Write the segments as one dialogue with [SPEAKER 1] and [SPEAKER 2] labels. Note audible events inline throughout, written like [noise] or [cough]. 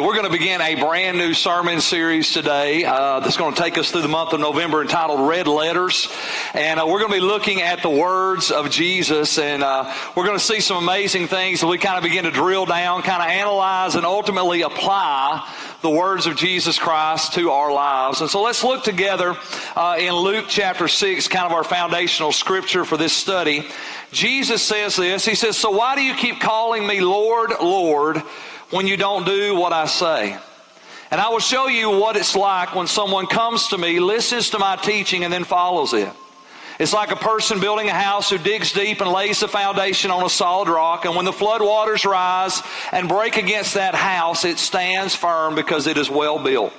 [SPEAKER 1] We're going to begin a brand new sermon series today uh, that's going to take us through the month of November entitled Red Letters. And uh, we're going to be looking at the words of Jesus. And uh, we're going to see some amazing things that we kind of begin to drill down, kind of analyze, and ultimately apply the words of Jesus Christ to our lives. And so let's look together uh, in Luke chapter 6, kind of our foundational scripture for this study. Jesus says this He says, So why do you keep calling me Lord, Lord? When you don't do what I say. And I will show you what it's like when someone comes to me, listens to my teaching, and then follows it. It's like a person building a house who digs deep and lays the foundation on a solid rock. And when the flood waters rise and break against that house, it stands firm because it is well built.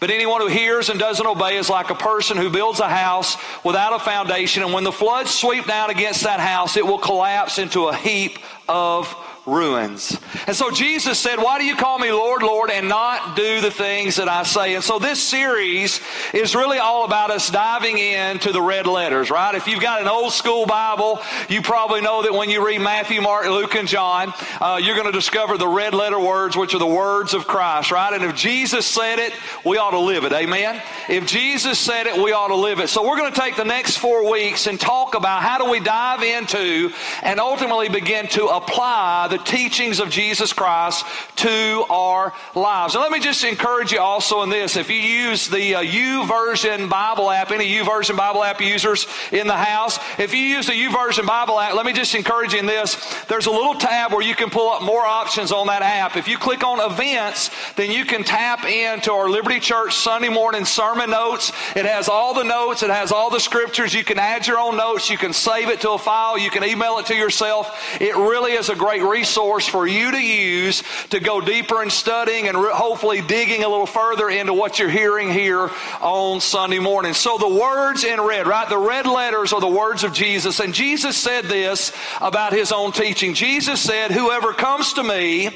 [SPEAKER 1] But anyone who hears and doesn't obey is like a person who builds a house without a foundation. And when the floods sweep down against that house, it will collapse into a heap of ruins. And so Jesus said, Why do you call me Lord, Lord, and not do the things that I say? And so this series is really all about us diving into the red letters, right? If you've got an old school Bible, you probably know that when you read Matthew, Mark, Luke, and John, uh, you're going to discover the red letter words, which are the words of Christ, right? And if Jesus said it, we ought to live it. Amen? If Jesus said it, we ought to live it. So we're going to take the next four weeks and talk about how do we dive into and ultimately begin to apply the teachings of Jesus Christ to our lives. And let me just encourage you also in this. If you use the uh, Version Bible app, any YouVersion Bible app users in the house, if you use the YouVersion Bible app, let me just encourage you in this. There's a little tab where you can pull up more options on that app. If you click on events, then you can tap into our Liberty Church Sunday morning sermon notes. It has all the notes. It has all the scriptures. You can add your own notes. You can save it to a file. You can email it to yourself. It really is a great resource resource for you to use to go deeper in studying and re- hopefully digging a little further into what you're hearing here on Sunday morning. So the words in red, right? The red letters are the words of Jesus. And Jesus said this about his own teaching. Jesus said, Whoever comes to me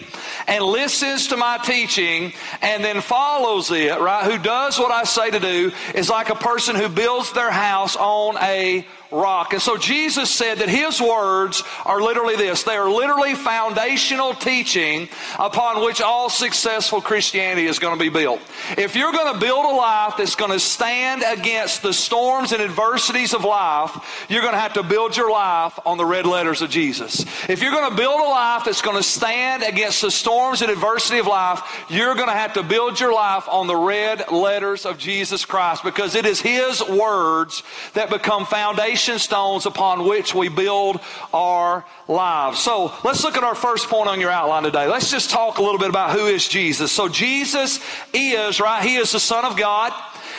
[SPEAKER 1] and listens to my teaching and then follows it, right? Who does what I say to do is like a person who builds their house on a rock. And so Jesus said that his words are literally this. They are literally foundational teaching upon which all successful Christianity is going to be built. If you're going to build a life that's going to stand against the storms and adversities of life, you're going to have to build your life on the red letters of Jesus. If you're going to build a life that's going to stand against the storms and adversity of life, you're going to have to build your life on the red letters of Jesus Christ because it is his words that become foundational foundation stones upon which we build our lives. So let's look at our first point on your outline today. Let's just talk a little bit about who is Jesus. So Jesus is, right? He is the Son of God.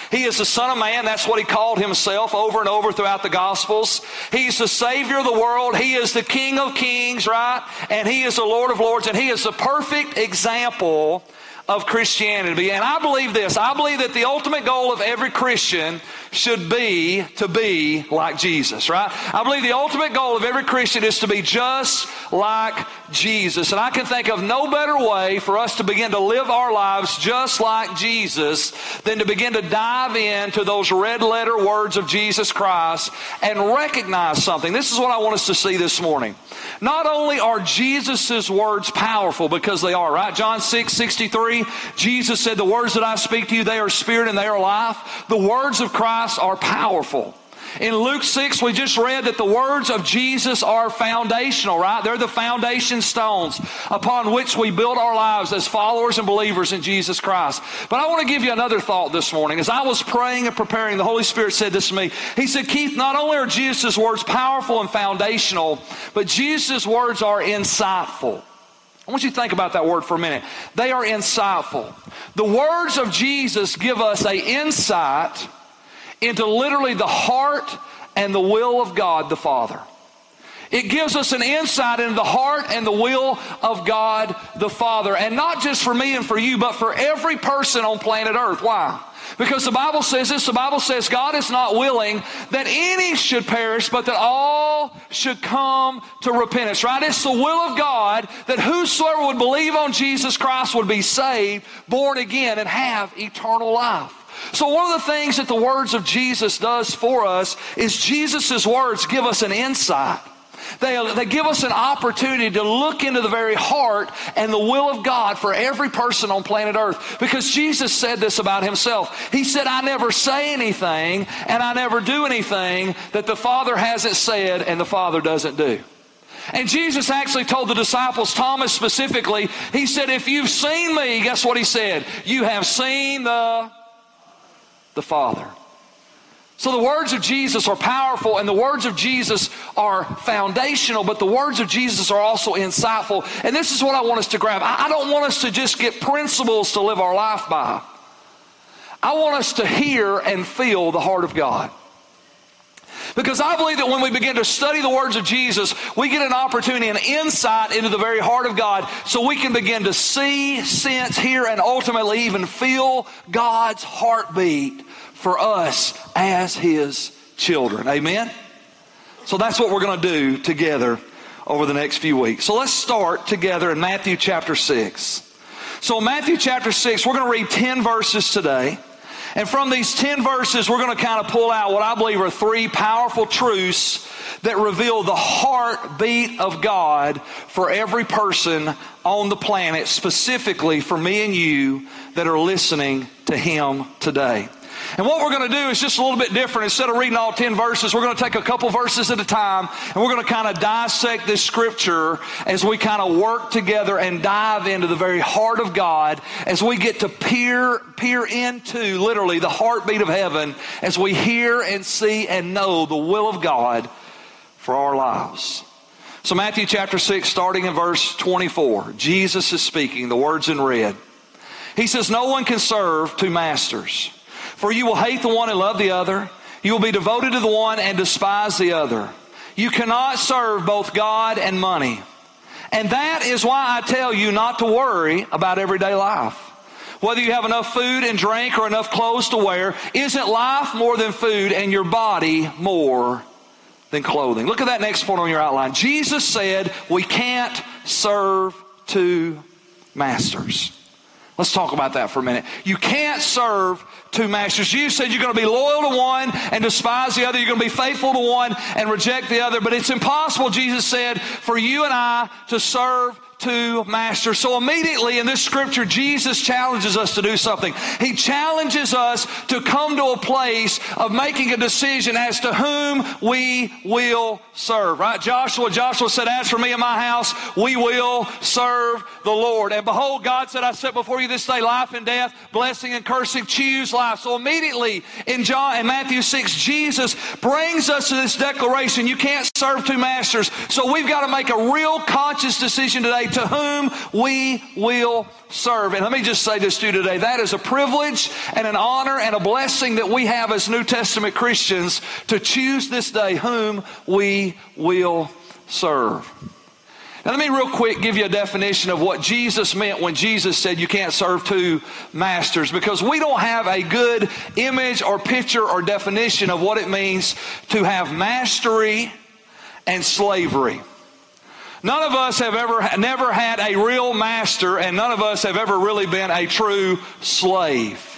[SPEAKER 1] He is the Son of Man. That's what he called himself over and over throughout the Gospels. He's the Savior of the world. He is the King of Kings, right? And He is the Lord of Lords. And He is the perfect example of Christianity. And I believe this I believe that the ultimate goal of every Christian should be to be like Jesus, right? I believe the ultimate goal of every Christian is to be just like Jesus. And I can think of no better way for us to begin to live our lives just like Jesus than to begin to dive into those red letter words of Jesus Christ and recognize something. This is what I want us to see this morning. Not only are Jesus' words powerful because they are, right? John 6, 63, Jesus said, The words that I speak to you, they are spirit and they are life. The words of Christ are powerful. In Luke 6, we just read that the words of Jesus are foundational, right? They're the foundation stones upon which we build our lives as followers and believers in Jesus Christ. But I want to give you another thought this morning. As I was praying and preparing, the Holy Spirit said this to me. He said, Keith, not only are Jesus' words powerful and foundational, but Jesus' words are insightful. I want you to think about that word for a minute. They are insightful. The words of Jesus give us a insight into literally the heart and the will of God the Father. It gives us an insight into the heart and the will of God the Father. And not just for me and for you, but for every person on planet Earth. Why? Because the Bible says this the Bible says God is not willing that any should perish, but that all should come to repentance, right? It's the will of God that whosoever would believe on Jesus Christ would be saved, born again, and have eternal life. So, one of the things that the words of Jesus does for us is Jesus' words give us an insight. They, they give us an opportunity to look into the very heart and the will of God for every person on planet Earth. Because Jesus said this about himself. He said, I never say anything and I never do anything that the Father hasn't said and the Father doesn't do. And Jesus actually told the disciples, Thomas specifically, he said, If you've seen me, guess what he said? You have seen the, the Father. So the words of Jesus are powerful and the words of Jesus are foundational, but the words of Jesus are also insightful. And this is what I want us to grab. I don't want us to just get principles to live our life by. I want us to hear and feel the heart of God. Because I believe that when we begin to study the words of Jesus, we get an opportunity and insight into the very heart of God so we can begin to see, sense, hear, and ultimately even feel God's heartbeat for us as His children. Amen? So that's what we're going to do together over the next few weeks. So let's start together in Matthew chapter 6. So in Matthew chapter 6, we're going to read 10 verses today. And from these 10 verses, we're going to kind of pull out what I believe are three powerful truths that reveal the heartbeat of God for every person on the planet, specifically for me and you that are listening to Him today. And what we're going to do is just a little bit different. Instead of reading all 10 verses, we're going to take a couple verses at a time and we're going to kind of dissect this scripture as we kind of work together and dive into the very heart of God as we get to peer, peer into literally the heartbeat of heaven as we hear and see and know the will of God for our lives. So, Matthew chapter 6, starting in verse 24, Jesus is speaking, the words in red. He says, No one can serve two masters. For you will hate the one and love the other. You will be devoted to the one and despise the other. You cannot serve both God and money. And that is why I tell you not to worry about everyday life. Whether you have enough food and drink or enough clothes to wear, isn't life more than food and your body more than clothing? Look at that next point on your outline. Jesus said we can't serve two masters. Let's talk about that for a minute. You can't serve two masters. You said you're going to be loyal to one and despise the other. You're going to be faithful to one and reject the other. But it's impossible, Jesus said, for you and I to serve to master. So immediately in this scripture, Jesus challenges us to do something. He challenges us to come to a place of making a decision as to whom we will serve, right? Joshua, Joshua said, as for me and my house, we will serve the Lord. And behold, God said, I set before you this day life and death, blessing and cursing, choose life. So immediately in John, in Matthew 6, Jesus brings us to this declaration. You can't serve two masters. So we've got to make a real conscious decision to whom we will serve. And let me just say this to you today. That is a privilege and an honor and a blessing that we have as New Testament Christians to choose this day whom we will serve. Now, let me real quick give you a definition of what Jesus meant when Jesus said you can't serve two masters because we don't have a good image or picture or definition of what it means to have mastery and slavery. None of us have ever, never had a real master, and none of us have ever really been a true slave.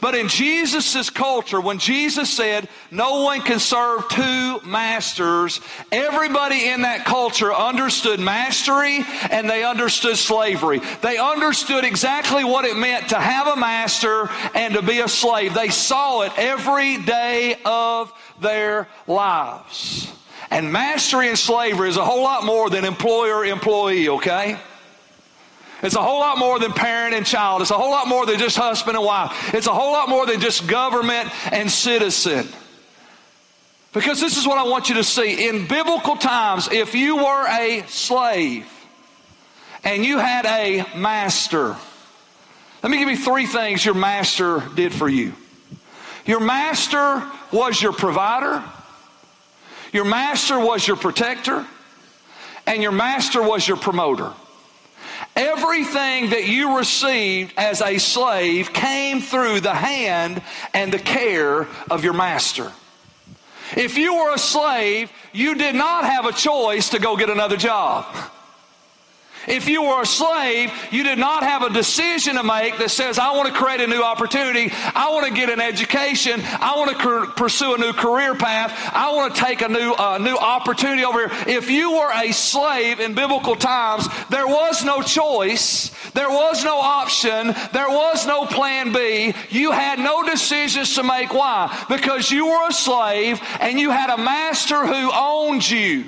[SPEAKER 1] But in Jesus' culture, when Jesus said, no one can serve two masters, everybody in that culture understood mastery and they understood slavery. They understood exactly what it meant to have a master and to be a slave. They saw it every day of their lives. And mastery and slavery is a whole lot more than employer employee, okay? It's a whole lot more than parent and child. It's a whole lot more than just husband and wife. It's a whole lot more than just government and citizen. Because this is what I want you to see. In biblical times, if you were a slave and you had a master, let me give you three things your master did for you. Your master was your provider. Your master was your protector, and your master was your promoter. Everything that you received as a slave came through the hand and the care of your master. If you were a slave, you did not have a choice to go get another job. [laughs] If you were a slave, you did not have a decision to make that says, I want to create a new opportunity. I want to get an education. I want to pursue a new career path. I want to take a new, uh, new opportunity over here. If you were a slave in biblical times, there was no choice. There was no option. There was no plan B. You had no decisions to make. Why? Because you were a slave and you had a master who owned you.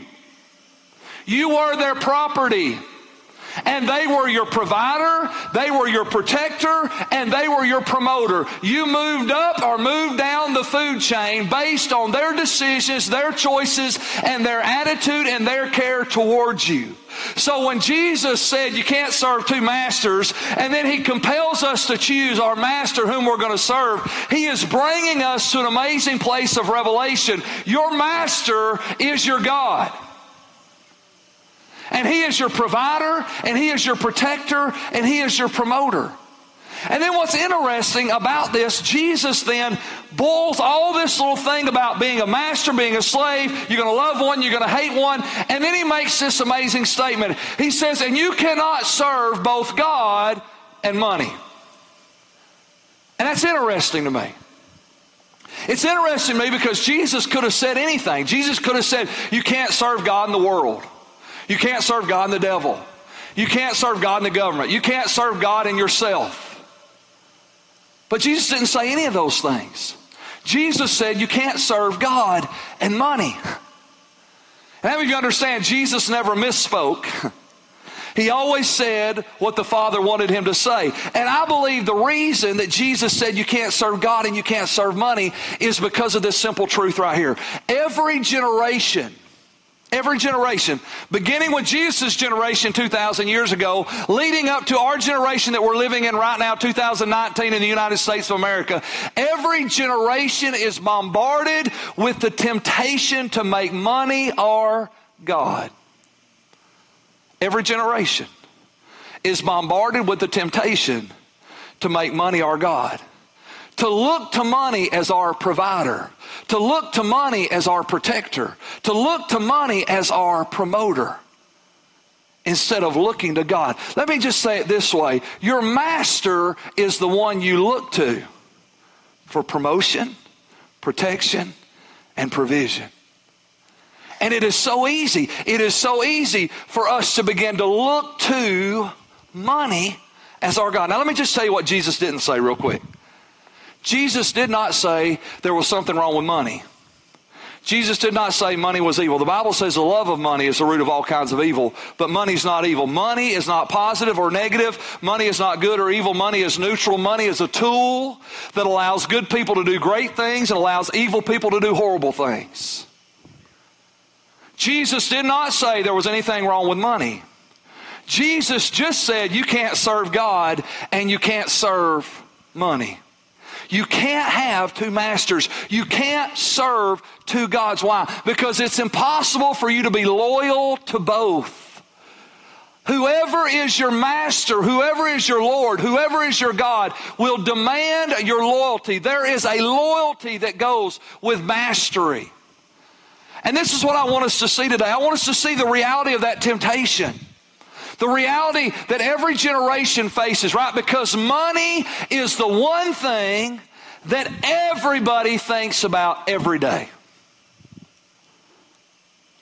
[SPEAKER 1] You were their property. And they were your provider, they were your protector, and they were your promoter. You moved up or moved down the food chain based on their decisions, their choices, and their attitude and their care towards you. So when Jesus said you can't serve two masters, and then he compels us to choose our master whom we're going to serve, he is bringing us to an amazing place of revelation. Your master is your God. And He is your provider, and He is your protector, and He is your promoter. And then what's interesting about this, Jesus then boils all this little thing about being a master, being a slave. You're going to love one, you're going to hate one. And then he makes this amazing statement. He says, And you cannot serve both God and money. And that's interesting to me. It's interesting to me because Jesus could have said anything. Jesus could have said, You can't serve God in the world. You can't serve God and the devil. You can't serve God and the government. You can't serve God and yourself. But Jesus didn't say any of those things. Jesus said you can't serve God and money. And have you understand, Jesus never misspoke. He always said what the Father wanted him to say. And I believe the reason that Jesus said you can't serve God and you can't serve money is because of this simple truth right here. Every generation Every generation, beginning with Jesus' generation 2,000 years ago, leading up to our generation that we're living in right now, 2019 in the United States of America, every generation is bombarded with the temptation to make money our God. Every generation is bombarded with the temptation to make money our God to look to money as our provider, to look to money as our protector, to look to money as our promoter instead of looking to God. Let me just say it this way your master is the one you look to for promotion, protection, and provision. And it is so easy. It is so easy for us to begin to look to money as our God. Now, let me just tell you what Jesus didn't say, real quick. Jesus did not say there was something wrong with money. Jesus did not say money was evil. The Bible says the love of money is the root of all kinds of evil, but money's not evil. Money is not positive or negative. Money is not good or evil. Money is neutral. Money is a tool that allows good people to do great things and allows evil people to do horrible things. Jesus did not say there was anything wrong with money. Jesus just said you can't serve God and you can't serve money. You can't have two masters. You can't serve two gods. Why? Because it's impossible for you to be loyal to both. Whoever is your master, whoever is your Lord, whoever is your God will demand your loyalty. There is a loyalty that goes with mastery. And this is what I want us to see today. I want us to see the reality of that temptation. The reality that every generation faces, right? Because money is the one thing that everybody thinks about every day.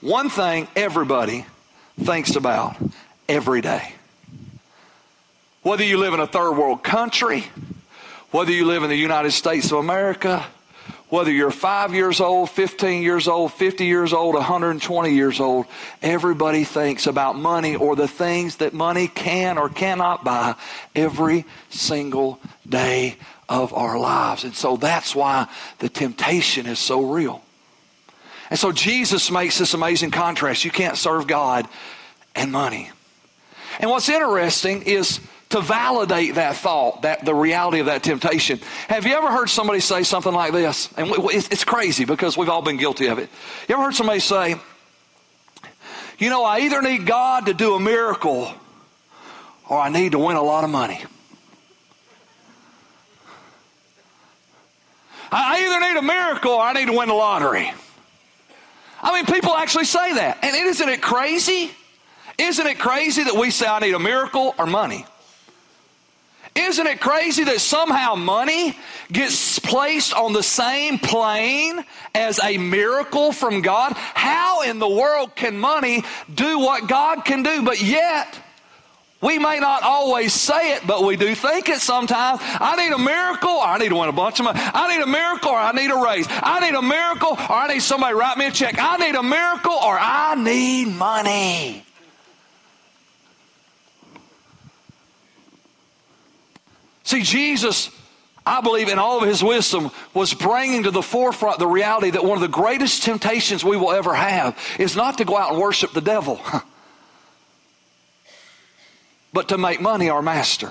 [SPEAKER 1] One thing everybody thinks about every day. Whether you live in a third world country, whether you live in the United States of America, whether you're five years old, 15 years old, 50 years old, 120 years old, everybody thinks about money or the things that money can or cannot buy every single day of our lives. And so that's why the temptation is so real. And so Jesus makes this amazing contrast. You can't serve God and money. And what's interesting is to validate that thought, that the reality of that temptation. Have you ever heard somebody say something like this? And it's crazy because we've all been guilty of it. You ever heard somebody say, you know, I either need God to do a miracle or I need to win a lot of money. I either need a miracle or I need to win the lottery. I mean, people actually say that. And isn't it crazy? Isn't it crazy that we say, I need a miracle or money? Isn't it crazy that somehow money gets placed on the same plane as a miracle from God? How in the world can money do what God can do? But yet, we may not always say it, but we do think it sometimes. I need a miracle, I need to win a bunch of money. I need a miracle, or I need a raise. I need a miracle, or I need somebody write me a check. I need a miracle, or I need money. See, Jesus, I believe, in all of his wisdom, was bringing to the forefront the reality that one of the greatest temptations we will ever have is not to go out and worship the devil, [laughs] but to make money our master.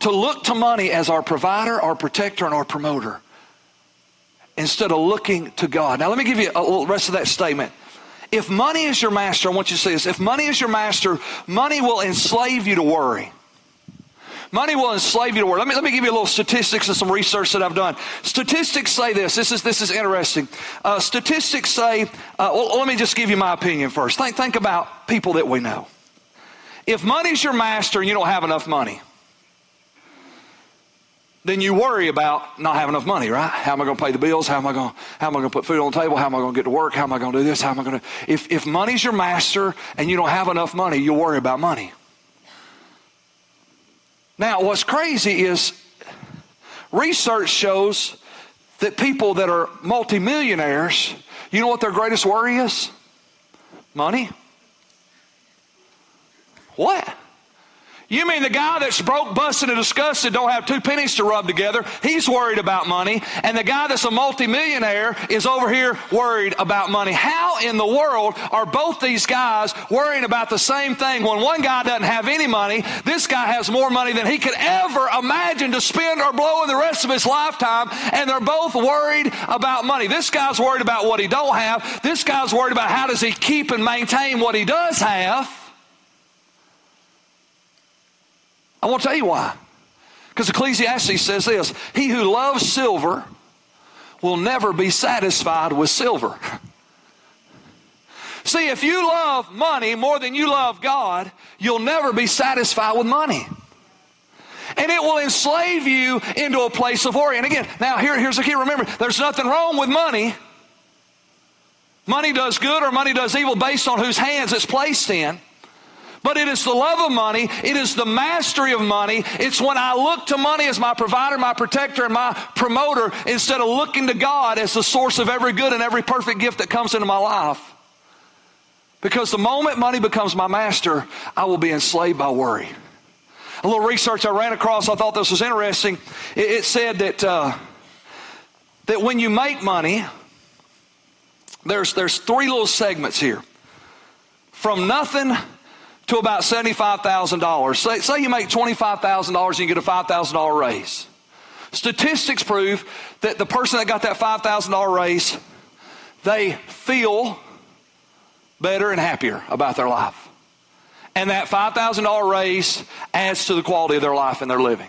[SPEAKER 1] To look to money as our provider, our protector, and our promoter instead of looking to God. Now, let me give you a rest of that statement. If money is your master, I want you to say this if money is your master, money will enslave you to worry. Money will enslave you to work. Let me, let me give you a little statistics and some research that I've done. Statistics say this. This is, this is interesting. Uh, statistics say, uh, well, let me just give you my opinion first. Think, think about people that we know. If money's your master and you don't have enough money, then you worry about not having enough money, right? How am I going to pay the bills? How am I going to, how am I going to put food on the table? How am I going to get to work? How am I going to do this? How am I going to? If, if money's your master and you don't have enough money, you'll worry about money. Now, what's crazy is research shows that people that are multimillionaires, you know what their greatest worry is? Money. What? You mean the guy that's broke, busted, and disgusted don't have two pennies to rub together? He's worried about money. And the guy that's a multimillionaire is over here worried about money. How in the world are both these guys worrying about the same thing when one guy doesn't have any money? This guy has more money than he could ever imagine to spend or blow in the rest of his lifetime. And they're both worried about money. This guy's worried about what he don't have. This guy's worried about how does he keep and maintain what he does have. I want to tell you why. Because Ecclesiastes says this He who loves silver will never be satisfied with silver. [laughs] See, if you love money more than you love God, you'll never be satisfied with money. And it will enslave you into a place of worry. And again, now here, here's the key. Remember, there's nothing wrong with money. Money does good or money does evil based on whose hands it's placed in. But it is the love of money. It is the mastery of money. It's when I look to money as my provider, my protector, and my promoter instead of looking to God as the source of every good and every perfect gift that comes into my life. Because the moment money becomes my master, I will be enslaved by worry. A little research I ran across, I thought this was interesting. It, it said that, uh, that when you make money, there's, there's three little segments here. From nothing to about $75,000. Say, say you make $25,000 and you get a $5,000 raise. Statistics prove that the person that got that $5,000 raise, they feel better and happier about their life. And that $5,000 raise adds to the quality of their life and their living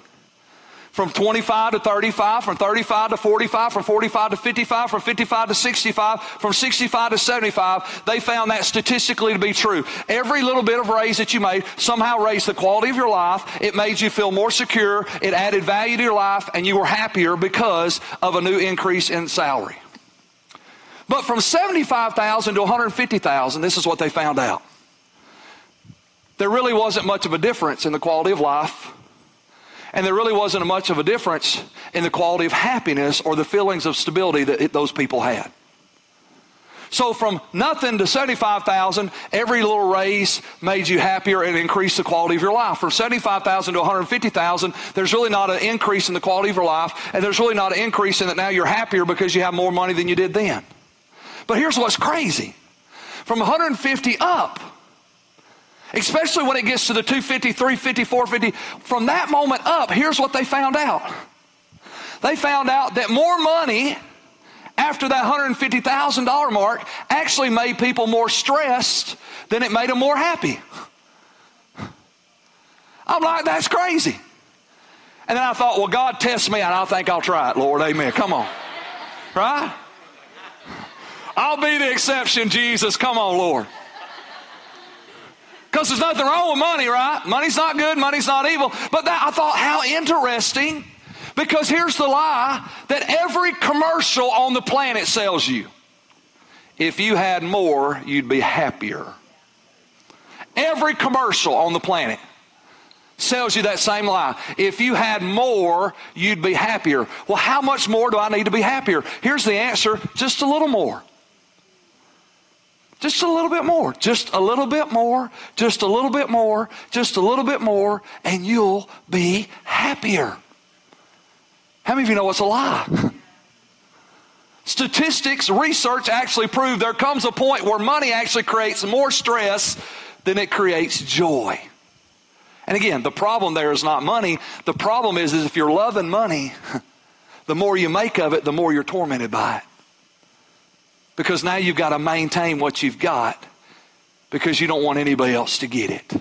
[SPEAKER 1] from 25 to 35, from 35 to 45, from 45 to 55, from 55 to 65, from 65 to 75. They found that statistically to be true. Every little bit of raise that you made somehow raised the quality of your life. It made you feel more secure. It added value to your life, and you were happier because of a new increase in salary. But from 75,000 to 150,000, this is what they found out. There really wasn't much of a difference in the quality of life and there really wasn't much of a difference in the quality of happiness or the feelings of stability that those people had. So from nothing to 75,000, every little raise made you happier and increased the quality of your life. From 75,000 to 150,000, there's really not an increase in the quality of your life, and there's really not an increase in that now you're happier because you have more money than you did then. But here's what's crazy. From 150 up, Especially when it gets to the 250, 350, 450. From that moment up, here's what they found out. They found out that more money after that $150,000 mark actually made people more stressed than it made them more happy. I'm like, that's crazy. And then I thought, well, God tests me, and I think I'll try it, Lord. Amen. Come on. Right? I'll be the exception, Jesus. Come on, Lord. Because there's nothing wrong with money, right? Money's not good, money's not evil. But that, I thought, how interesting. Because here's the lie that every commercial on the planet sells you. If you had more, you'd be happier. Every commercial on the planet sells you that same lie. If you had more, you'd be happier. Well, how much more do I need to be happier? Here's the answer just a little more. Just a little bit more. Just a little bit more. Just a little bit more. Just a little bit more. And you'll be happier. How many of you know it's a lie? [laughs] Statistics, research actually prove there comes a point where money actually creates more stress than it creates joy. And again, the problem there is not money. The problem is, is if you're loving money, [laughs] the more you make of it, the more you're tormented by it. Because now you've got to maintain what you've got because you don't want anybody else to get it.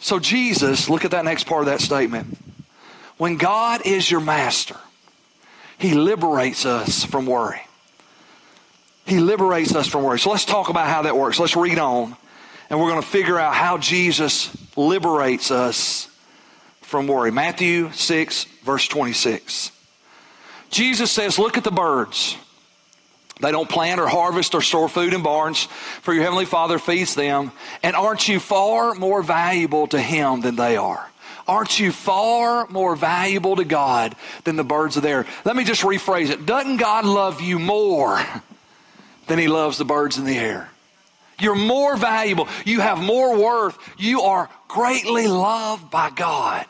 [SPEAKER 1] So, Jesus, look at that next part of that statement. When God is your master, He liberates us from worry. He liberates us from worry. So, let's talk about how that works. Let's read on and we're going to figure out how Jesus liberates us from worry. Matthew 6, verse 26. Jesus says, Look at the birds. They don't plant or harvest or store food in barns, for your heavenly Father feeds them. And aren't you far more valuable to Him than they are? Aren't you far more valuable to God than the birds of the air? Let me just rephrase it. Doesn't God love you more [laughs] than He loves the birds in the air? You're more valuable. You have more worth. You are greatly loved by God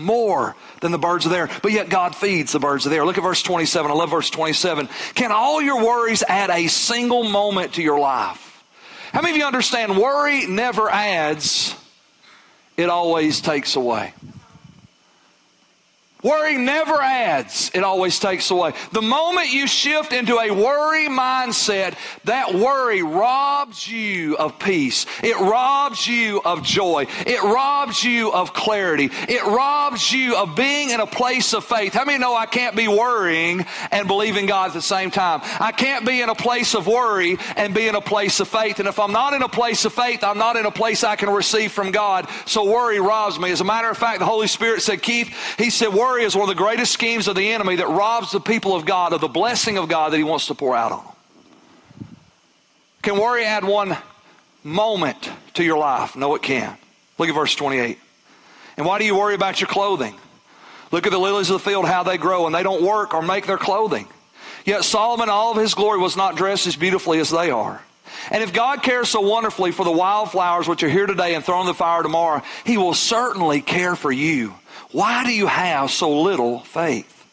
[SPEAKER 1] more than the birds of the air. But yet God feeds the birds of the air. Look at verse 27. I love verse 27. Can all your worries add a single moment to your life? How many of you understand worry never adds, it always takes away? Worry never adds, it always takes away. The moment you shift into a worry mindset, that worry robs you of peace. It robs you of joy. It robs you of clarity. It robs you of being in a place of faith. How many know I can't be worrying and believing God at the same time? I can't be in a place of worry and be in a place of faith. And if I'm not in a place of faith, I'm not in a place I can receive from God. So worry robs me. As a matter of fact, the Holy Spirit said, Keith, He said, worry worry is one of the greatest schemes of the enemy that robs the people of God of the blessing of God that he wants to pour out on them. Can worry add one moment to your life? No, it can. Look at verse 28. And why do you worry about your clothing? Look at the lilies of the field, how they grow, and they don't work or make their clothing. Yet Solomon, all of his glory, was not dressed as beautifully as they are. And if God cares so wonderfully for the wildflowers which are here today and thrown in the fire tomorrow, He will certainly care for you. Why do you have so little faith?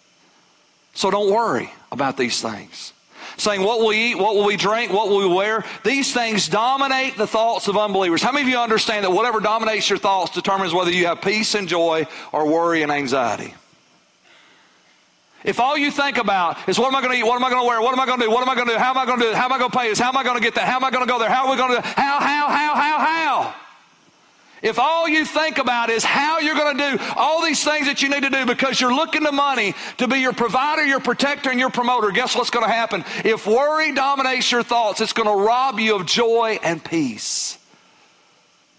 [SPEAKER 1] So don't worry about these things. Saying, what will we eat? What will we drink? What will we wear? These things dominate the thoughts of unbelievers. How many of you understand that whatever dominates your thoughts determines whether you have peace and joy or worry and anxiety? If all you think about is what am I going to eat? What am I going to wear? What am I going to do? What am I going to do? How am I going to do? How am I going to pay this? How am I going to get that? How am I going to go there? How are we going to How, how, how, how, how? If all you think about is how you're going to do all these things that you need to do because you're looking to money to be your provider, your protector, and your promoter, guess what's going to happen? If worry dominates your thoughts, it's going to rob you of joy and peace.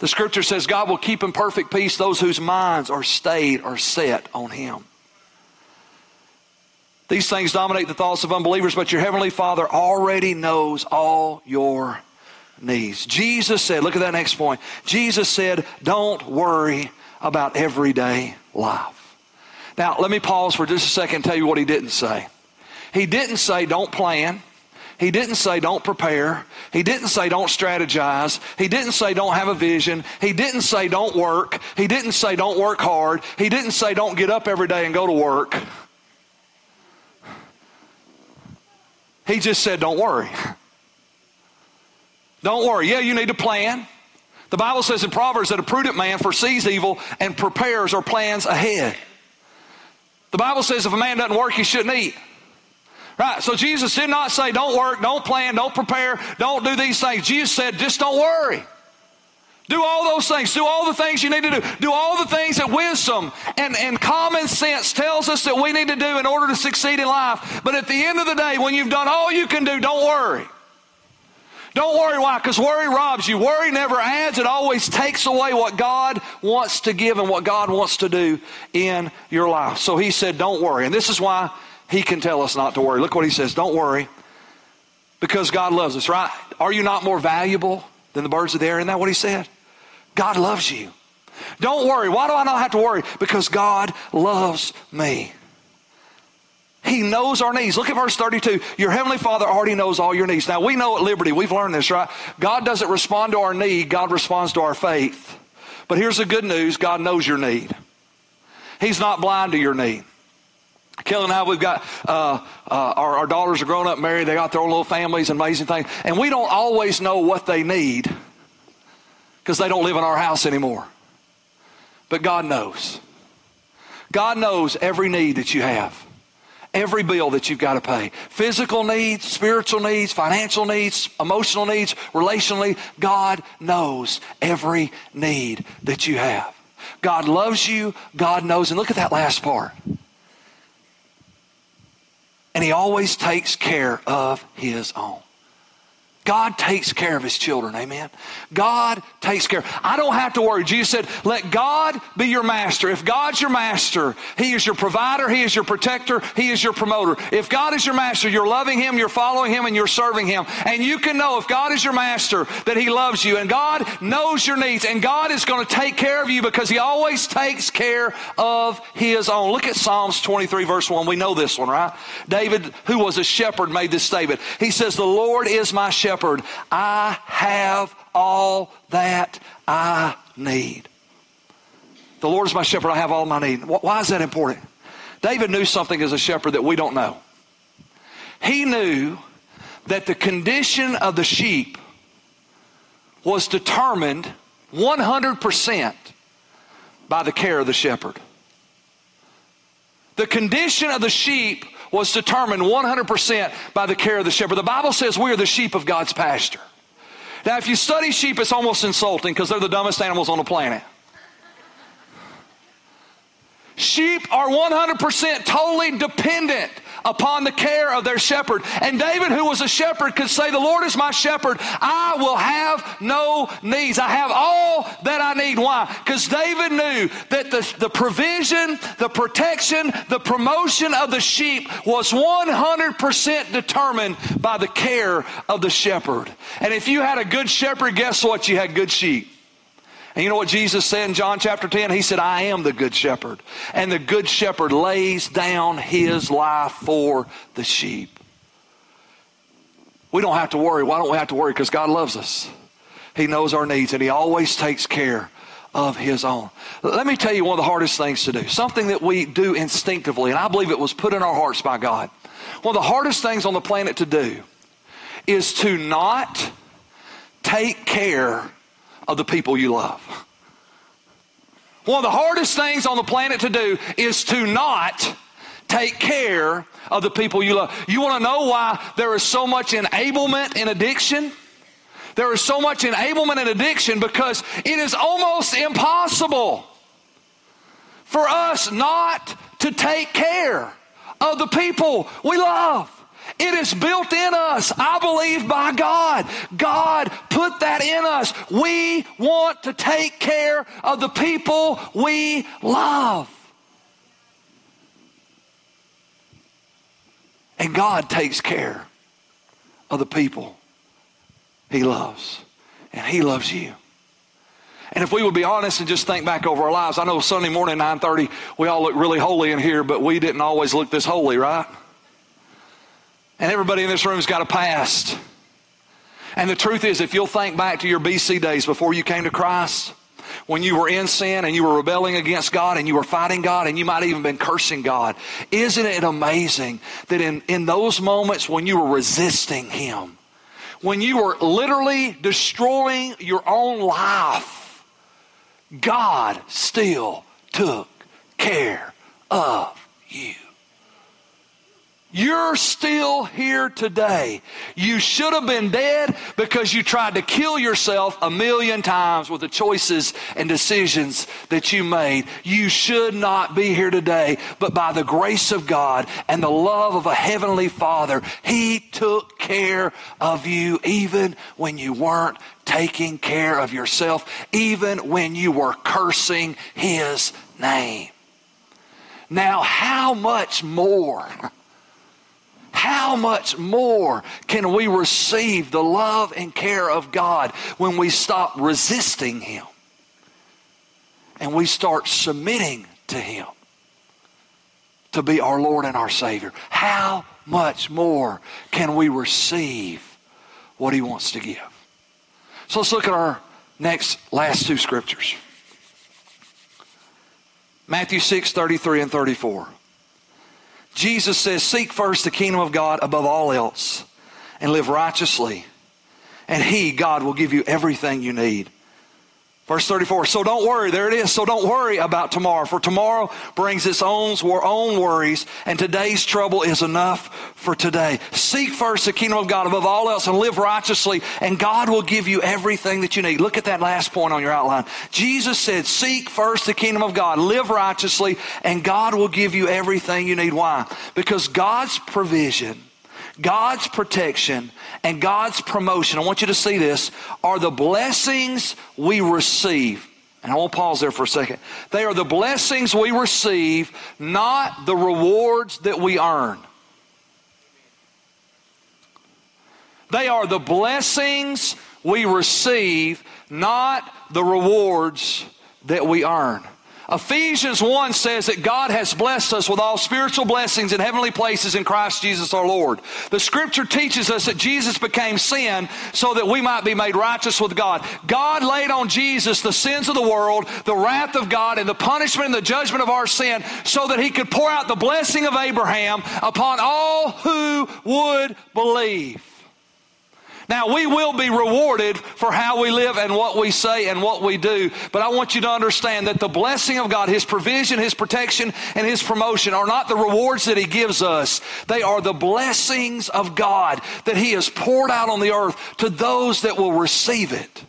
[SPEAKER 1] The scripture says God will keep in perfect peace those whose minds are stayed or set on Him. These things dominate the thoughts of unbelievers, but your Heavenly Father already knows all your needs. Jesus said, look at that next point. Jesus said, don't worry about everyday life. Now, let me pause for just a second and tell you what he didn't say. He didn't say, don't plan. He didn't say don't prepare. He didn't say don't strategize. He didn't say don't have a vision. He didn't say don't work. He didn't say don't work hard. He didn't say don't get up every day and go to work. He just said don't worry. [laughs] Don't worry. Yeah, you need to plan. The Bible says in Proverbs that a prudent man foresees evil and prepares or plans ahead. The Bible says if a man doesn't work, he shouldn't eat. Right? So Jesus did not say, don't work, don't plan, don't prepare, don't do these things. Jesus said, just don't worry. Do all those things. Do all the things you need to do. Do all the things that wisdom and, and common sense tells us that we need to do in order to succeed in life. But at the end of the day, when you've done all you can do, don't worry. Don't worry why, because worry robs you. Worry never adds, it always takes away what God wants to give and what God wants to do in your life. So he said, Don't worry. And this is why he can tell us not to worry. Look what he says Don't worry, because God loves us, right? Are you not more valuable than the birds of the air? Isn't that what he said? God loves you. Don't worry. Why do I not have to worry? Because God loves me. He knows our needs. Look at verse 32. Your heavenly Father already knows all your needs. Now, we know at Liberty, we've learned this, right? God doesn't respond to our need, God responds to our faith. But here's the good news God knows your need. He's not blind to your need. Kelly and I, we've got uh, uh, our, our daughters are grown up, married. They got their own little families, amazing things. And we don't always know what they need because they don't live in our house anymore. But God knows. God knows every need that you have every bill that you've got to pay physical needs, spiritual needs, financial needs, emotional needs, relationally. God knows every need that you have. God loves you. God knows. And look at that last part. And He always takes care of His own. God takes care of his children. Amen. God takes care. I don't have to worry. Jesus said, let God be your master. If God's your master, he is your provider, he is your protector, he is your promoter. If God is your master, you're loving him, you're following him, and you're serving him. And you can know if God is your master that he loves you and God knows your needs and God is going to take care of you because he always takes care of his own. Look at Psalms 23 verse 1. We know this one, right? David, who was a shepherd, made this statement. He says, the Lord is my shepherd shepherd. I have all that I need. The Lord is my shepherd. I have all my need. Why is that important? David knew something as a shepherd that we don't know. He knew that the condition of the sheep was determined 100% by the care of the shepherd. The condition of the sheep was determined 100% by the care of the shepherd. The Bible says we are the sheep of God's pasture. Now, if you study sheep, it's almost insulting because they're the dumbest animals on the planet. Sheep are 100% totally dependent upon the care of their shepherd. And David, who was a shepherd, could say, The Lord is my shepherd. I will have no needs. I have all that I need. Why? Because David knew that the, the provision, the protection, the promotion of the sheep was 100% determined by the care of the shepherd. And if you had a good shepherd, guess what? You had good sheep. And you know what Jesus said in John chapter 10? He said, I am the good shepherd. And the good shepherd lays down his life for the sheep. We don't have to worry. Why don't we have to worry? Because God loves us. He knows our needs and He always takes care of His own. Let me tell you one of the hardest things to do. Something that we do instinctively, and I believe it was put in our hearts by God. One of the hardest things on the planet to do is to not take care of the people you love. One of the hardest things on the planet to do is to not take care of the people you love. You want to know why there is so much enablement in addiction? There is so much enablement in addiction because it is almost impossible for us not to take care of the people we love. It is built in us, I believe, by God. God put that in us. We want to take care of the people we love. And God takes care of the people He loves. And He loves you. And if we would be honest and just think back over our lives, I know Sunday morning, 9.30, we all look really holy in here, but we didn't always look this holy, right? And everybody in this room's got a past. And the truth is, if you'll think back to your BC days before you came to Christ, when you were in sin and you were rebelling against God and you were fighting God and you might even been cursing God, isn't it amazing that in, in those moments when you were resisting Him, when you were literally destroying your own life, God still took care of you. You're still here today. You should have been dead because you tried to kill yourself a million times with the choices and decisions that you made. You should not be here today, but by the grace of God and the love of a heavenly Father, He took care of you even when you weren't taking care of yourself, even when you were cursing His name. Now, how much more? [laughs] How much more can we receive the love and care of God when we stop resisting Him and we start submitting to Him to be our Lord and our Savior? How much more can we receive what He wants to give? So let's look at our next last two scriptures. Matthew 6, 33 and 34. Jesus says, Seek first the kingdom of God above all else and live righteously, and He, God, will give you everything you need. Verse 34. So don't worry. There it is. So don't worry about tomorrow, for tomorrow brings its own, own worries, and today's trouble is enough for today. Seek first the kingdom of God above all else and live righteously, and God will give you everything that you need. Look at that last point on your outline. Jesus said, Seek first the kingdom of God, live righteously, and God will give you everything you need. Why? Because God's provision God's protection and God's promotion, I want you to see this, are the blessings we receive. And I will pause there for a second. They are the blessings we receive, not the rewards that we earn. They are the blessings we receive, not the rewards that we earn. Ephesians 1 says that God has blessed us with all spiritual blessings in heavenly places in Christ Jesus our Lord. The scripture teaches us that Jesus became sin so that we might be made righteous with God. God laid on Jesus the sins of the world, the wrath of God, and the punishment and the judgment of our sin so that he could pour out the blessing of Abraham upon all who would believe. Now, we will be rewarded for how we live and what we say and what we do, but I want you to understand that the blessing of God, His provision, His protection, and His promotion are not the rewards that He gives us. They are the blessings of God that He has poured out on the earth to those that will receive it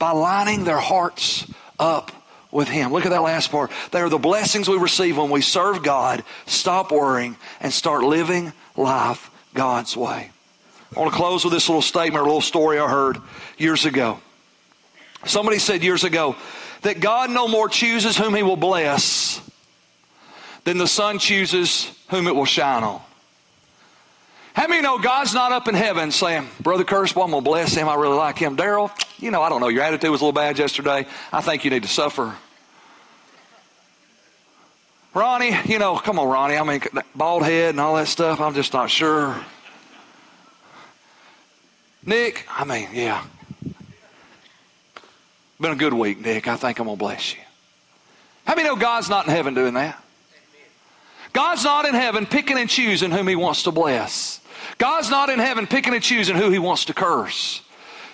[SPEAKER 1] by lining their hearts up with Him. Look at that last part. They are the blessings we receive when we serve God, stop worrying, and start living life God's way. I want to close with this little statement, a little story I heard years ago. Somebody said years ago that God no more chooses whom he will bless than the sun chooses whom it will shine on. How many know God's not up in heaven saying, Brother Curse, well, I'm going to bless him. I really like him. Daryl, you know, I don't know. Your attitude was a little bad yesterday. I think you need to suffer. Ronnie, you know, come on, Ronnie. I mean, bald head and all that stuff. I'm just not sure. Nick, I mean, yeah. Been a good week, Nick. I think I'm going to bless you. How many know God's not in heaven doing that? God's not in heaven picking and choosing whom He wants to bless. God's not in heaven picking and choosing who He wants to curse.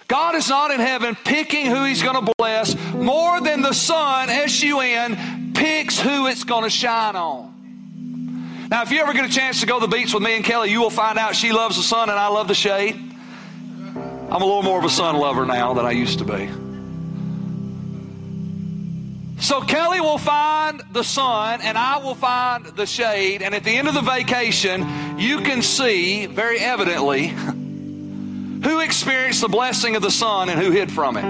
[SPEAKER 1] God is not in heaven picking who He's going to bless more than the sun, S U N, picks who it's going to shine on. Now, if you ever get a chance to go to the beach with me and Kelly, you will find out she loves the sun and I love the shade. I'm a little more of a sun lover now than I used to be. So Kelly will find the sun and I will find the shade. And at the end of the vacation, you can see very evidently [laughs] who experienced the blessing of the sun and who hid from it.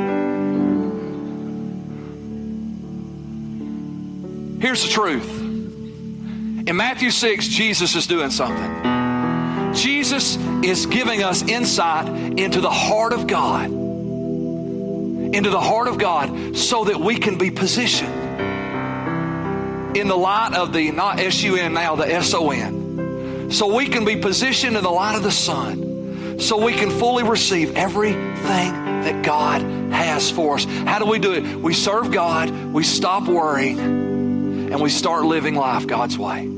[SPEAKER 1] Here's the truth. In Matthew 6, Jesus is doing something. Jesus is giving us insight into the heart of God, into the heart of God, so that we can be positioned in the light of the, not S U N now, the S O N. So we can be positioned in the light of the Son, so we can fully receive everything that God has for us. How do we do it? We serve God, we stop worrying, and we start living life God's way.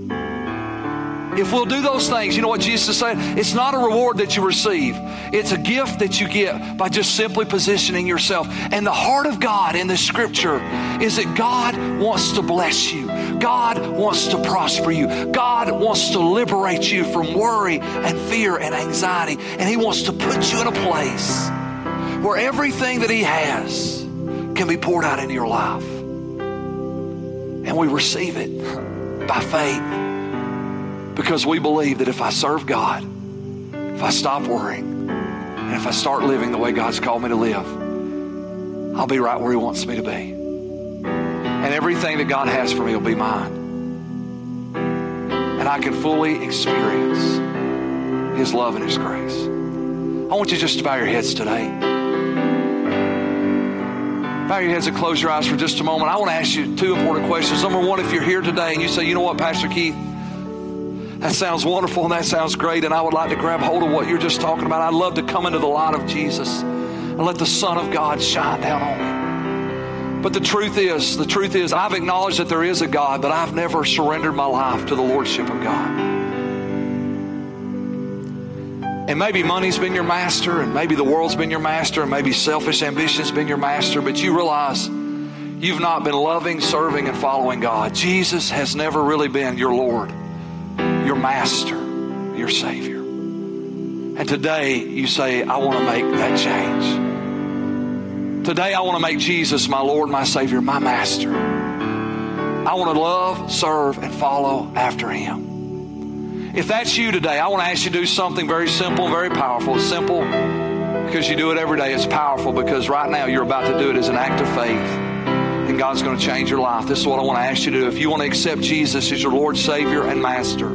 [SPEAKER 1] If we'll do those things, you know what Jesus is saying? It's not a reward that you receive, it's a gift that you get by just simply positioning yourself. And the heart of God in the scripture is that God wants to bless you, God wants to prosper you, God wants to liberate you from worry and fear and anxiety. And He wants to put you in a place where everything that He has can be poured out into your life. And we receive it by faith because we believe that if I serve God, if I stop worrying, and if I start living the way God's called me to live, I'll be right where He wants me to be. And everything that God has for me will be mine. And I can fully experience His love and His grace. I want you just to bow your heads today. Bow your heads and close your eyes for just a moment. I want to ask you two important questions. Number one, if you're here today and you say, you know what, Pastor Keith, that sounds wonderful and that sounds great, and I would like to grab hold of what you're just talking about. I'd love to come into the light of Jesus and let the Son of God shine down on me. But the truth is, the truth is, I've acknowledged that there is a God, but I've never surrendered my life to the Lordship of God. And maybe money's been your master, and maybe the world's been your master, and maybe selfish ambition's been your master, but you realize you've not been loving, serving, and following God. Jesus has never really been your Lord your master, your Savior. And today you say, I want to make that change. Today I want to make Jesus my Lord, my Savior, my master. I want to love, serve, and follow after Him. If that's you today, I want to ask you to do something very simple very powerful. It's simple because you do it every day. It's powerful because right now you're about to do it as an act of faith and God's going to change your life. This is what I want to ask you to do. If you want to accept Jesus as your Lord, Savior, and Master,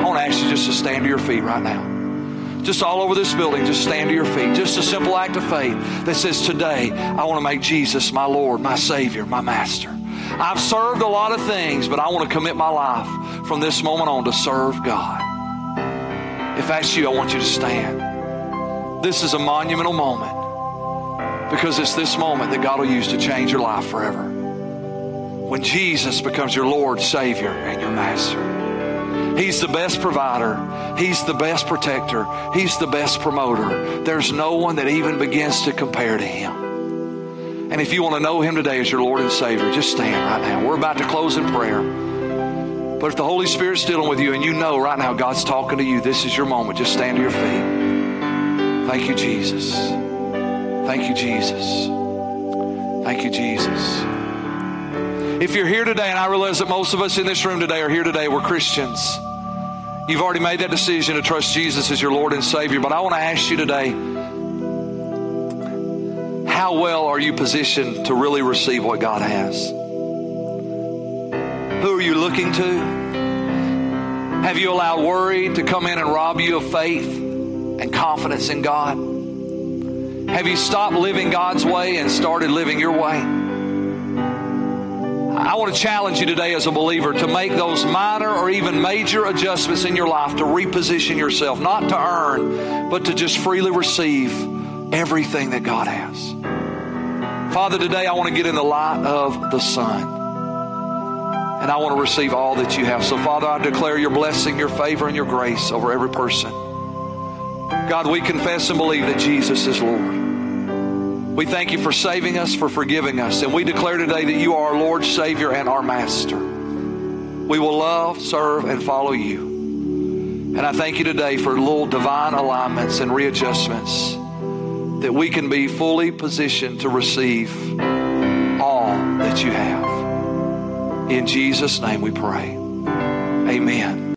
[SPEAKER 1] I want to ask you just to stand to your feet right now. Just all over this building, just stand to your feet. Just a simple act of faith that says, Today, I want to make Jesus my Lord, my Savior, my Master. I've served a lot of things, but I want to commit my life from this moment on to serve God. If that's you, I want you to stand. This is a monumental moment because it's this moment that God will use to change your life forever. When Jesus becomes your Lord, Savior, and your Master. He's the best provider. He's the best protector. He's the best promoter. There's no one that even begins to compare to Him. And if you want to know Him today as your Lord and Savior, just stand right now. We're about to close in prayer. But if the Holy Spirit's dealing with you and you know right now God's talking to you, this is your moment. Just stand to your feet. Thank you, Jesus. Thank you, Jesus. Thank you, Jesus. If you're here today, and I realize that most of us in this room today are here today, we're Christians. You've already made that decision to trust Jesus as your Lord and Savior. But I want to ask you today how well are you positioned to really receive what God has? Who are you looking to? Have you allowed worry to come in and rob you of faith and confidence in God? Have you stopped living God's way and started living your way? I want to challenge you today as a believer to make those minor or even major adjustments in your life to reposition yourself, not to earn, but to just freely receive everything that God has. Father, today I want to get in the light of the sun. And I want to receive all that you have. So, Father, I declare your blessing, your favor, and your grace over every person. God, we confess and believe that Jesus is Lord. We thank you for saving us, for forgiving us, and we declare today that you are our Lord, Savior, and our Master. We will love, serve, and follow you. And I thank you today for little divine alignments and readjustments that we can be fully positioned to receive all that you have. In Jesus' name we pray. Amen.